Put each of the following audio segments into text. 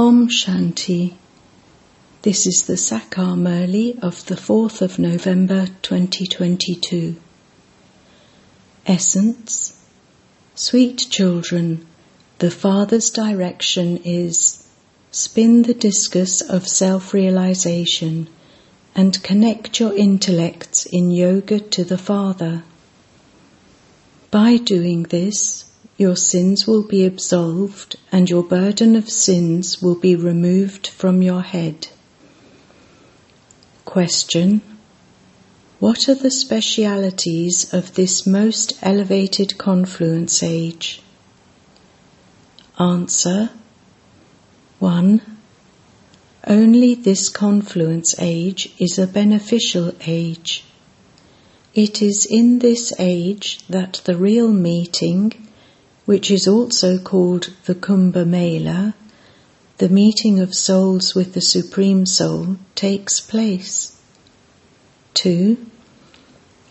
Om Shanti. This is the Sakar Murli of the 4th of November 2022. Essence Sweet children, the Father's direction is spin the discus of self realization and connect your intellects in yoga to the Father. By doing this, your sins will be absolved and your burden of sins will be removed from your head. Question What are the specialities of this most elevated confluence age? Answer 1. Only this confluence age is a beneficial age. It is in this age that the real meeting which is also called the Kumbh Mela, the meeting of souls with the Supreme Soul, takes place. 2.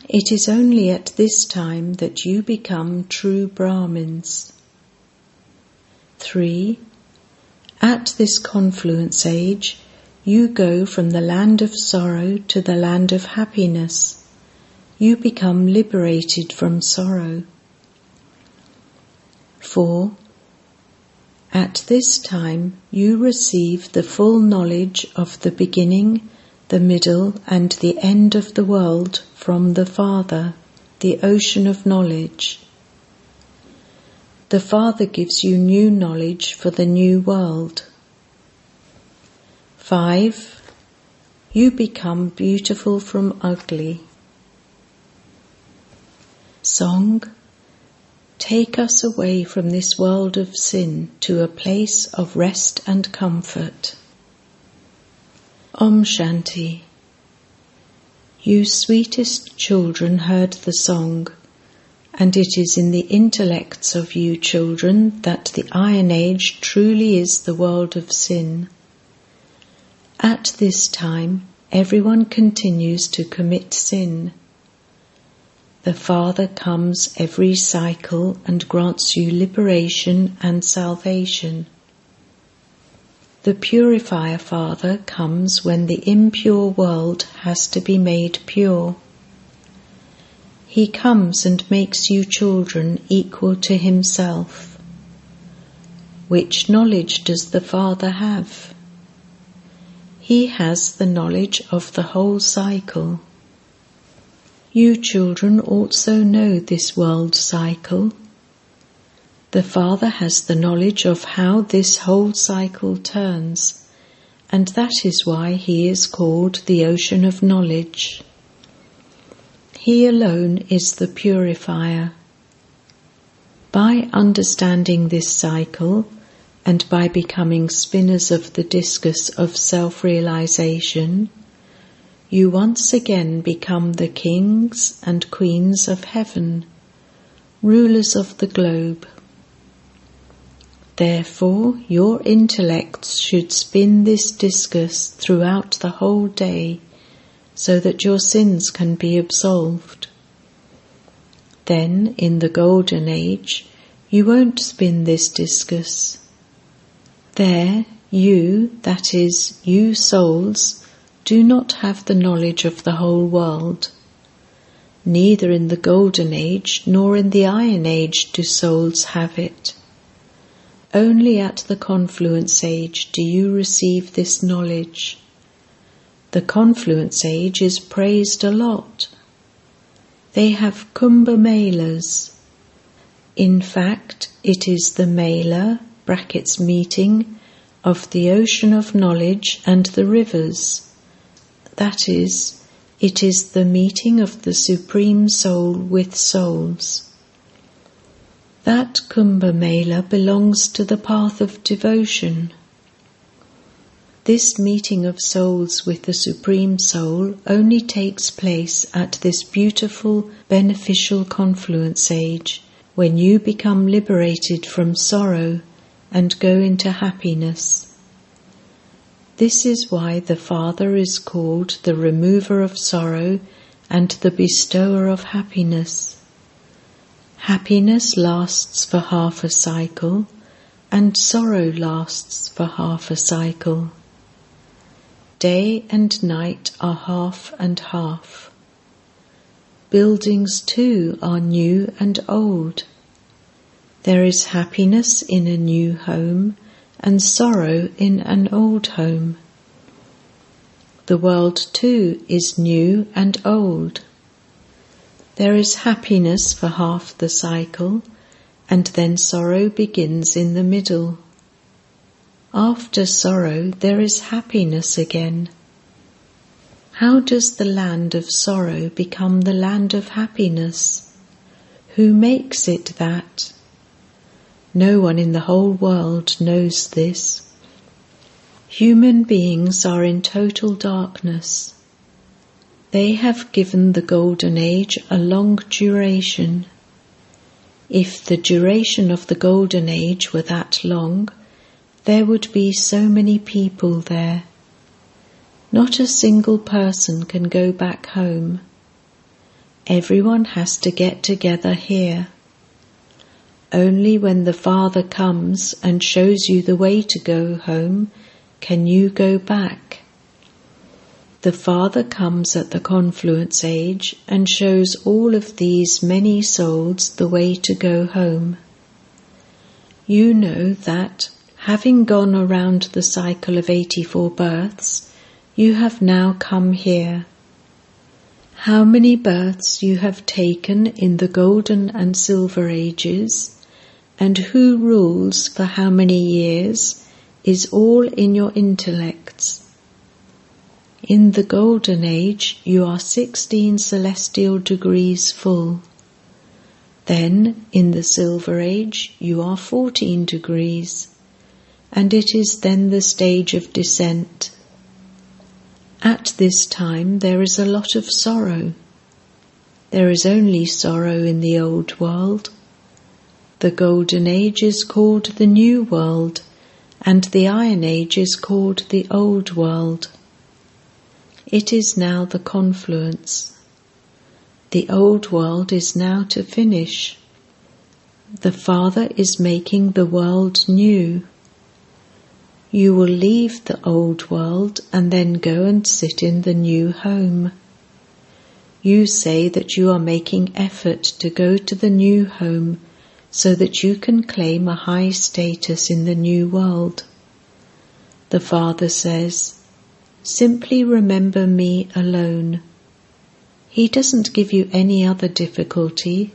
It is only at this time that you become true Brahmins. 3. At this confluence age, you go from the land of sorrow to the land of happiness. You become liberated from sorrow. 4. At this time you receive the full knowledge of the beginning, the middle, and the end of the world from the Father, the ocean of knowledge. The Father gives you new knowledge for the new world. 5. You become beautiful from ugly. Song Take us away from this world of sin to a place of rest and comfort. Om Shanti. You sweetest children heard the song, and it is in the intellects of you children that the Iron Age truly is the world of sin. At this time, everyone continues to commit sin. The Father comes every cycle and grants you liberation and salvation. The Purifier Father comes when the impure world has to be made pure. He comes and makes you children equal to Himself. Which knowledge does the Father have? He has the knowledge of the whole cycle. You children also know this world cycle. The Father has the knowledge of how this whole cycle turns, and that is why He is called the ocean of knowledge. He alone is the purifier. By understanding this cycle, and by becoming spinners of the discus of self realization, you once again become the kings and queens of heaven, rulers of the globe. Therefore, your intellects should spin this discus throughout the whole day so that your sins can be absolved. Then, in the Golden Age, you won't spin this discus. There, you, that is, you souls, do not have the knowledge of the whole world. Neither in the Golden Age nor in the Iron Age do souls have it. Only at the Confluence Age do you receive this knowledge. The Confluence Age is praised a lot. They have Kumbh Melas. In fact, it is the Mela, brackets meeting, of the ocean of knowledge and the rivers that is, it is the meeting of the Supreme Soul with souls. That Kumbh Mela belongs to the path of devotion. This meeting of souls with the Supreme Soul only takes place at this beautiful, beneficial confluence age when you become liberated from sorrow and go into happiness. This is why the Father is called the remover of sorrow and the bestower of happiness. Happiness lasts for half a cycle, and sorrow lasts for half a cycle. Day and night are half and half. Buildings too are new and old. There is happiness in a new home and sorrow in an old home. The world too is new and old. There is happiness for half the cycle, and then sorrow begins in the middle. After sorrow, there is happiness again. How does the land of sorrow become the land of happiness? Who makes it that? No one in the whole world knows this. Human beings are in total darkness. They have given the Golden Age a long duration. If the duration of the Golden Age were that long, there would be so many people there. Not a single person can go back home. Everyone has to get together here. Only when the Father comes and shows you the way to go home can you go back. The Father comes at the confluence age and shows all of these many souls the way to go home. You know that, having gone around the cycle of 84 births, you have now come here. How many births you have taken in the golden and silver ages and who rules for how many years is all in your intellects. In the golden age, you are 16 celestial degrees full. Then, in the silver age, you are 14 degrees, and it is then the stage of descent. At this time, there is a lot of sorrow. There is only sorrow in the old world the Golden Age is called the New World, and the Iron Age is called the Old World. It is now the confluence. The Old World is now to finish. The Father is making the world new. You will leave the old world and then go and sit in the new home. You say that you are making effort to go to the new home so that you can claim a high status in the new world. The Father says, Simply remember me alone. He doesn't give you any other difficulty.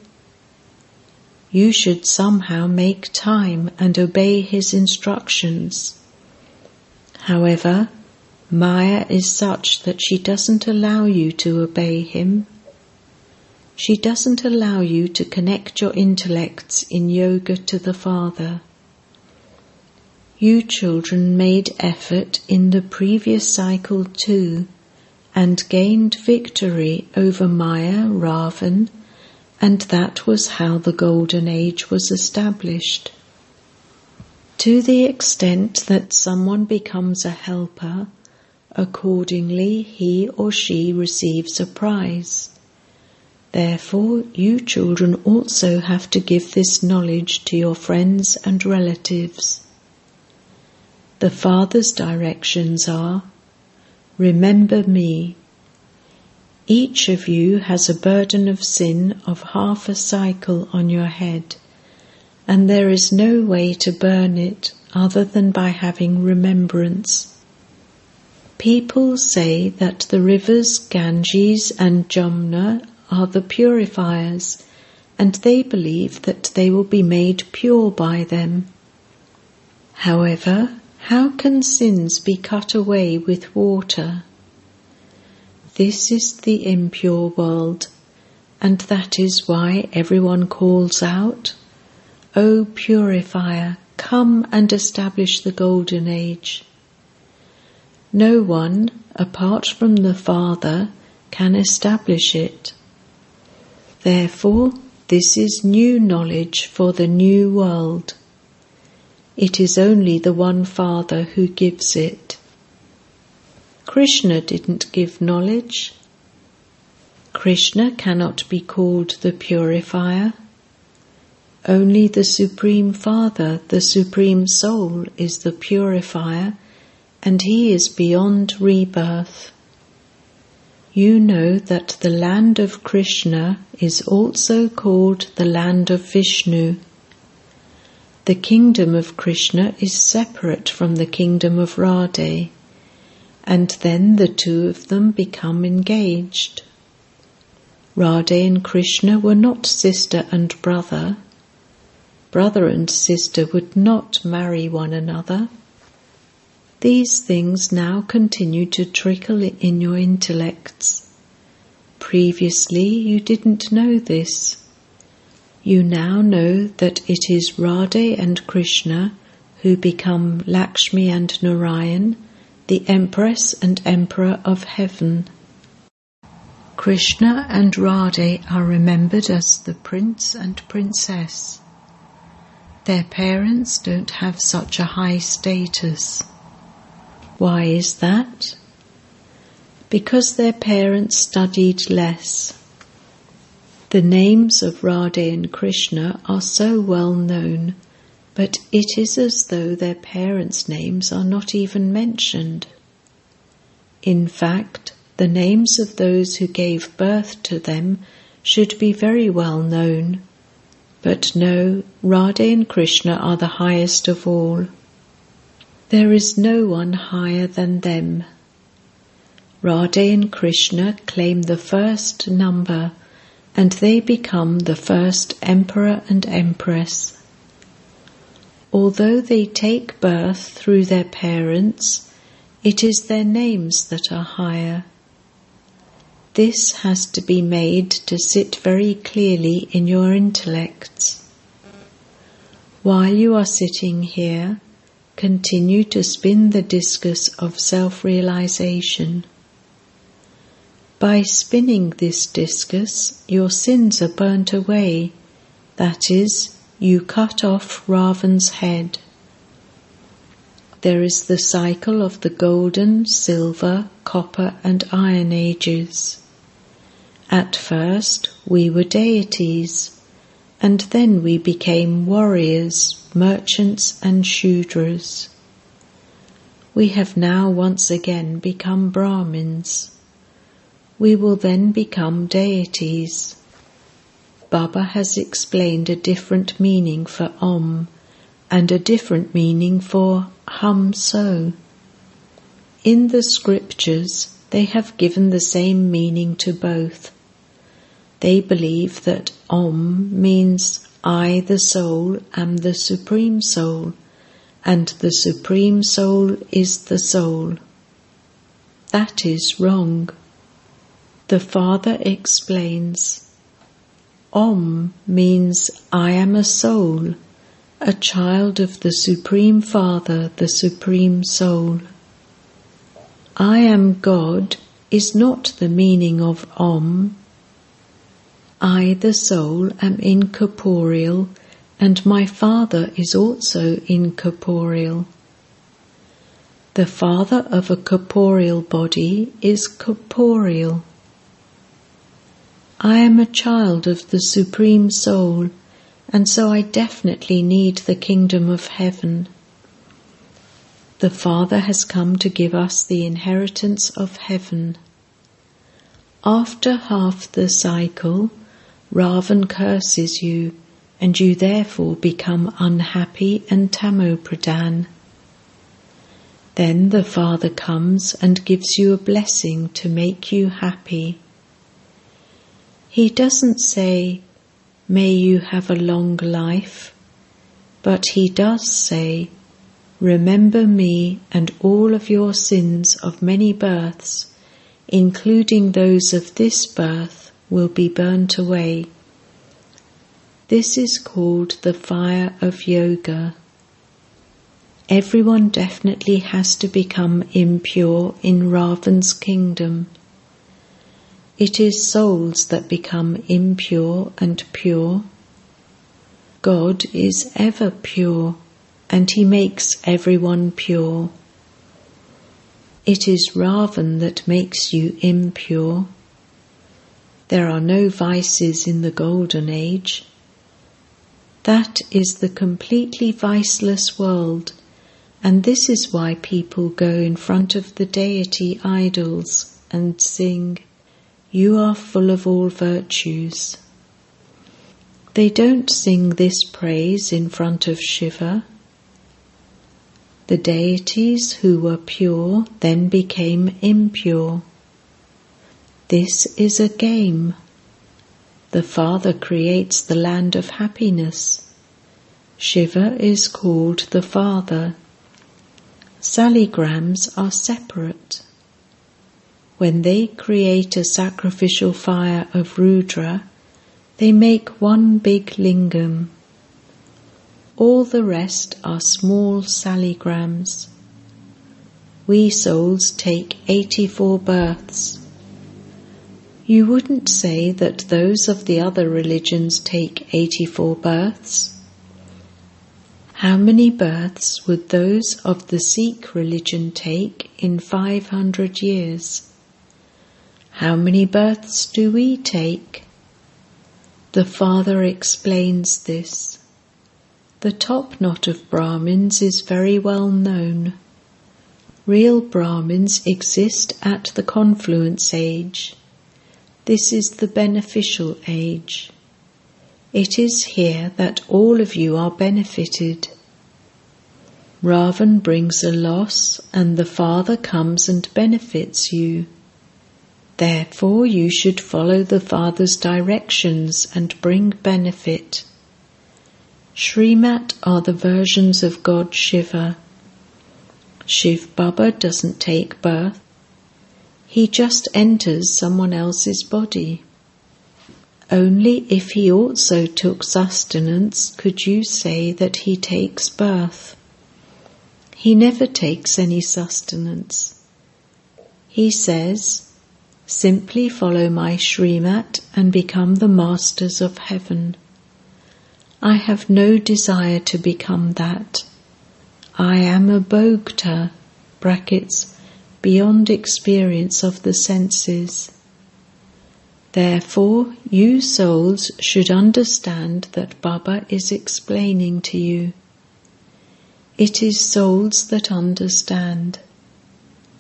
You should somehow make time and obey His instructions. However, Maya is such that she doesn't allow you to obey Him. She doesn't allow you to connect your intellects in yoga to the Father. You children made effort in the previous cycle too and gained victory over Maya, Ravan, and that was how the Golden Age was established. To the extent that someone becomes a helper, accordingly he or she receives a prize. Therefore, you children also have to give this knowledge to your friends and relatives. The Father's directions are Remember me. Each of you has a burden of sin of half a cycle on your head, and there is no way to burn it other than by having remembrance. People say that the rivers Ganges and Jamna are the purifiers, and they believe that they will be made pure by them. However, how can sins be cut away with water? This is the impure world, and that is why everyone calls out, O purifier, come and establish the golden age. No one, apart from the Father, can establish it. Therefore, this is new knowledge for the new world. It is only the one Father who gives it. Krishna didn't give knowledge. Krishna cannot be called the purifier. only the Supreme Father, the Supreme Soul, is the purifier, and he is beyond rebirth. You know that the land of Krishna is also called the land of Vishnu. The kingdom of Krishna is separate from the kingdom of Radhe, and then the two of them become engaged. Radhe and Krishna were not sister and brother. Brother and sister would not marry one another. These things now continue to trickle in your intellects. Previously, you didn't know this. You now know that it is Radhe and Krishna who become Lakshmi and Narayan, the Empress and Emperor of Heaven. Krishna and Radhe are remembered as the Prince and Princess. Their parents don't have such a high status. Why is that? Because their parents studied less. The names of Radha and Krishna are so well known, but it is as though their parents' names are not even mentioned. In fact, the names of those who gave birth to them should be very well known. But no, Radha and Krishna are the highest of all. There is no one higher than them. Radha and Krishna claim the first number and they become the first emperor and empress. Although they take birth through their parents, it is their names that are higher. This has to be made to sit very clearly in your intellects. While you are sitting here, continue to spin the discus of self realization. By spinning this discus, your sins are burnt away, that is, you cut off Ravan's head. There is the cycle of the golden, silver, copper, and iron ages. At first, we were deities, and then we became warriors, merchants, and Shudras. We have now once again become Brahmins. We will then become deities. Baba has explained a different meaning for Om and a different meaning for Hum So. In the scriptures, they have given the same meaning to both. They believe that Om means I, the soul, am the Supreme Soul, and the Supreme Soul is the soul. That is wrong. The Father explains Om means I am a soul, a child of the Supreme Father, the Supreme Soul. I am God is not the meaning of Om I, the soul, am incorporeal, and my Father is also incorporeal. The father of a corporeal body is corporeal. I am a child of the Supreme Soul, and so I definitely need the kingdom of heaven. The Father has come to give us the inheritance of heaven. After half the cycle, Ravan curses you, and you therefore become unhappy and tamopradhan. Then the Father comes and gives you a blessing to make you happy. He doesn't say, May you have a long life, but he does say, Remember me and all of your sins of many births, including those of this birth will be burnt away. This is called the fire of yoga. Everyone definitely has to become impure in Ravan's kingdom. It is souls that become impure and pure. God is ever pure and he makes everyone pure. It is Ravan that makes you impure. There are no vices in the golden age. That is the completely viceless world, and this is why people go in front of the deity idols and sing, You are full of all virtues. They don't sing this praise in front of Shiva. The deities who were pure then became impure. This is a game. The Father creates the land of happiness. Shiva is called the Father. Saligrams are separate. When they create a sacrificial fire of Rudra, they make one big lingam. All the rest are small saligrams. We souls take 84 births. You wouldn't say that those of the other religions take 84 births. How many births would those of the Sikh religion take in 500 years? How many births do we take? The Father explains this. The top knot of Brahmins is very well known. Real Brahmins exist at the confluence age. This is the beneficial age. It is here that all of you are benefited. Ravan brings a loss and the Father comes and benefits you. Therefore, you should follow the Father's directions and bring benefit. Srimat are the versions of God Shiva. Shiv Baba doesn't take birth, he just enters someone else's body. Only if he also took sustenance could you say that he takes birth. He never takes any sustenance. He says, Simply follow my Srimat and become the masters of heaven. I have no desire to become that. I am Abhogta, brackets, beyond experience of the senses. Therefore, you souls should understand that Baba is explaining to you. It is souls that understand.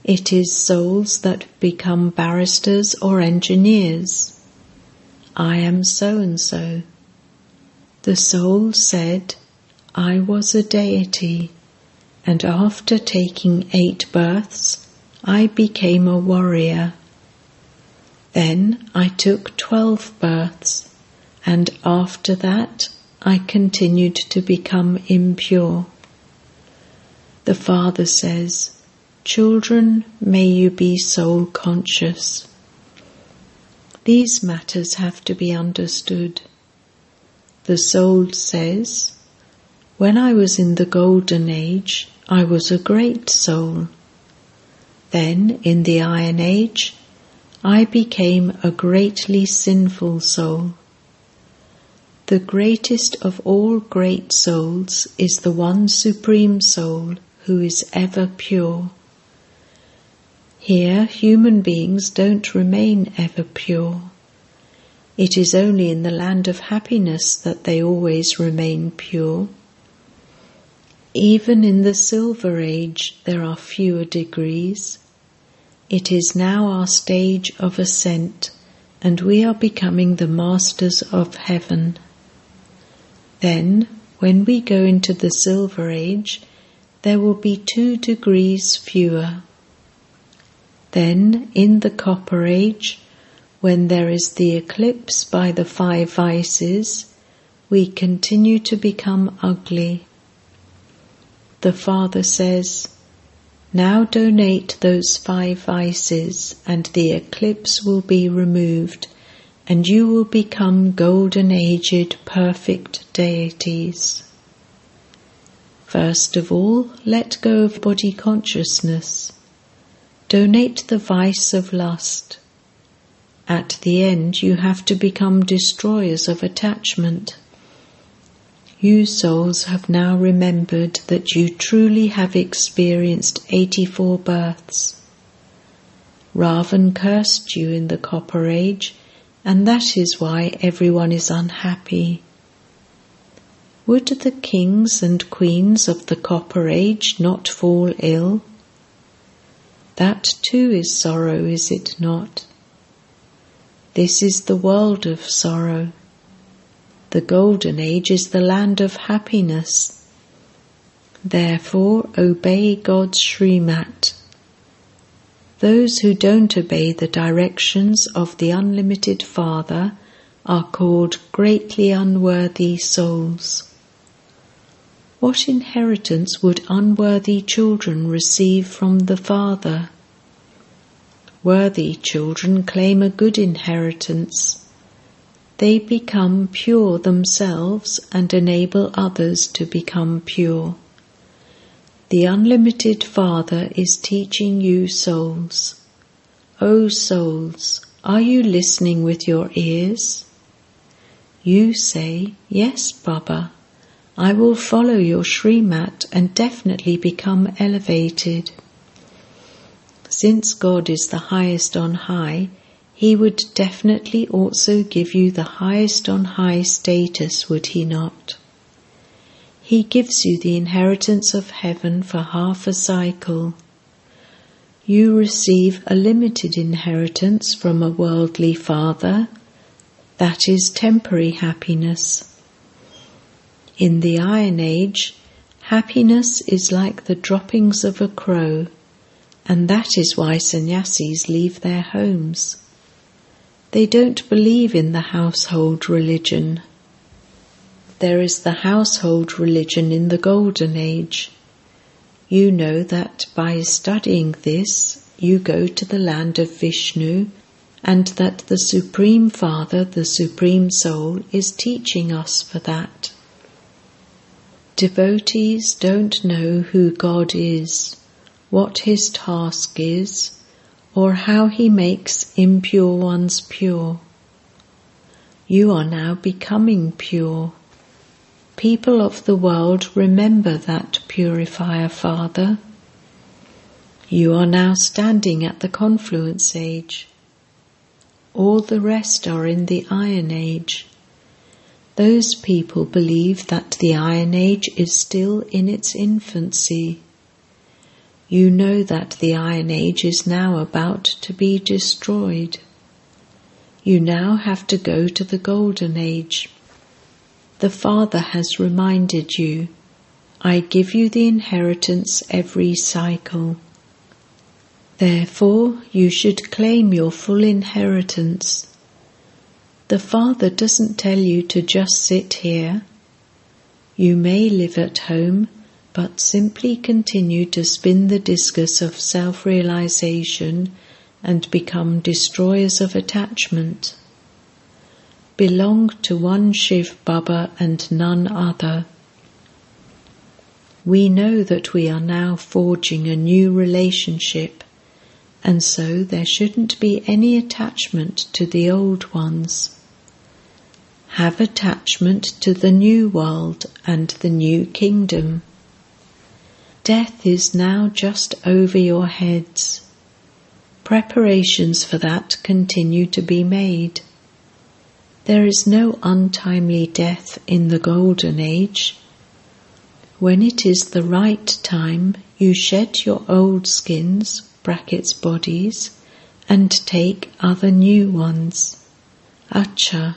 It is souls that become barristers or engineers. I am so and so. The soul said, I was a deity, and after taking eight births, I became a warrior. Then I took twelve births, and after that I continued to become impure. The Father says, Children, may you be soul conscious. These matters have to be understood. The soul says, When I was in the golden age, I was a great soul. Then, in the Iron Age, I became a greatly sinful soul. The greatest of all great souls is the one supreme soul who is ever pure. Here, human beings don't remain ever pure. It is only in the land of happiness that they always remain pure. Even in the Silver Age, there are fewer degrees. It is now our stage of ascent, and we are becoming the masters of heaven. Then, when we go into the Silver Age, there will be two degrees fewer. Then, in the Copper Age, when there is the eclipse by the five vices, we continue to become ugly. The Father says, now donate those five vices, and the eclipse will be removed, and you will become golden aged, perfect deities. First of all, let go of body consciousness. Donate the vice of lust. At the end, you have to become destroyers of attachment. You souls have now remembered that you truly have experienced 84 births. Ravan cursed you in the Copper Age, and that is why everyone is unhappy. Would the kings and queens of the Copper Age not fall ill? That too is sorrow, is it not? This is the world of sorrow. The Golden Age is the land of happiness. Therefore, obey God's Srimat. Those who don't obey the directions of the unlimited Father are called greatly unworthy souls. What inheritance would unworthy children receive from the Father? Worthy children claim a good inheritance. They become pure themselves and enable others to become pure. The unlimited Father is teaching you souls. O souls, are you listening with your ears? You say, Yes, Baba. I will follow your Srimat and definitely become elevated. Since God is the highest on high, He would definitely also give you the highest on high status, would He not? He gives you the inheritance of heaven for half a cycle. You receive a limited inheritance from a worldly father, that is temporary happiness. In the Iron Age, happiness is like the droppings of a crow, and that is why sannyasis leave their homes. They don't believe in the household religion. There is the household religion in the Golden Age. You know that by studying this, you go to the land of Vishnu, and that the Supreme Father, the Supreme Soul, is teaching us for that. Devotees don't know who God is, what his task is, or how he makes impure ones pure. You are now becoming pure. People of the world remember that purifier Father. You are now standing at the confluence age. All the rest are in the Iron Age. Those people believe that the Iron Age is still in its infancy. You know that the Iron Age is now about to be destroyed. You now have to go to the Golden Age. The Father has reminded you, I give you the inheritance every cycle. Therefore, you should claim your full inheritance the Father doesn't tell you to just sit here. You may live at home, but simply continue to spin the discus of self realization and become destroyers of attachment. Belong to one Shiv Baba and none other. We know that we are now forging a new relationship and so there shouldn't be any attachment to the old ones. Have attachment to the new world and the new kingdom. Death is now just over your heads. Preparations for that continue to be made. There is no untimely death in the Golden Age. When it is the right time, you shed your old skins brackets bodies and take other new ones. Acha.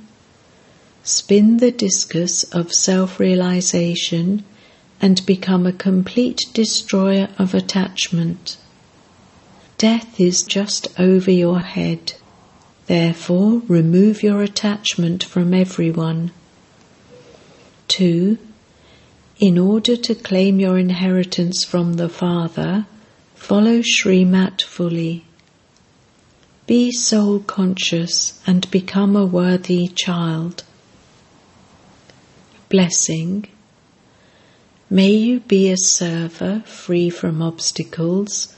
Spin the discus of self realization and become a complete destroyer of attachment. Death is just over your head. Therefore, remove your attachment from everyone. 2 in order to claim your inheritance from the Father, follow Srimat fully. Be soul conscious and become a worthy child. Blessing. May you be a server free from obstacles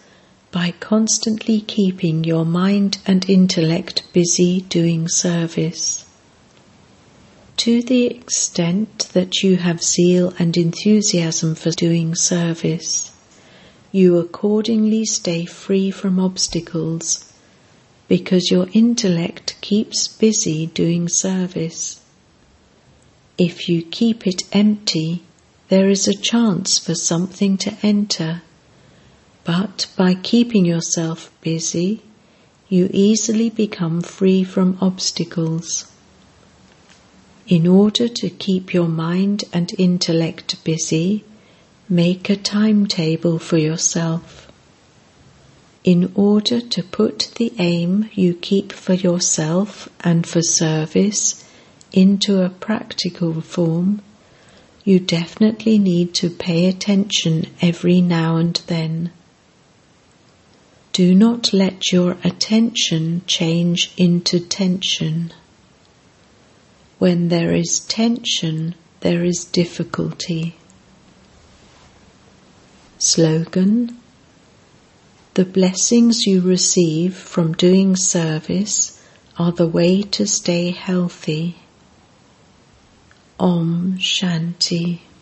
by constantly keeping your mind and intellect busy doing service. To the extent that you have zeal and enthusiasm for doing service, you accordingly stay free from obstacles because your intellect keeps busy doing service. If you keep it empty, there is a chance for something to enter but by keeping yourself busy, you easily become free from obstacles. In order to keep your mind and intellect busy, make a timetable for yourself. In order to put the aim you keep for yourself and for service into a practical form, you definitely need to pay attention every now and then. Do not let your attention change into tension. When there is tension, there is difficulty. Slogan The blessings you receive from doing service are the way to stay healthy. Om Shanti.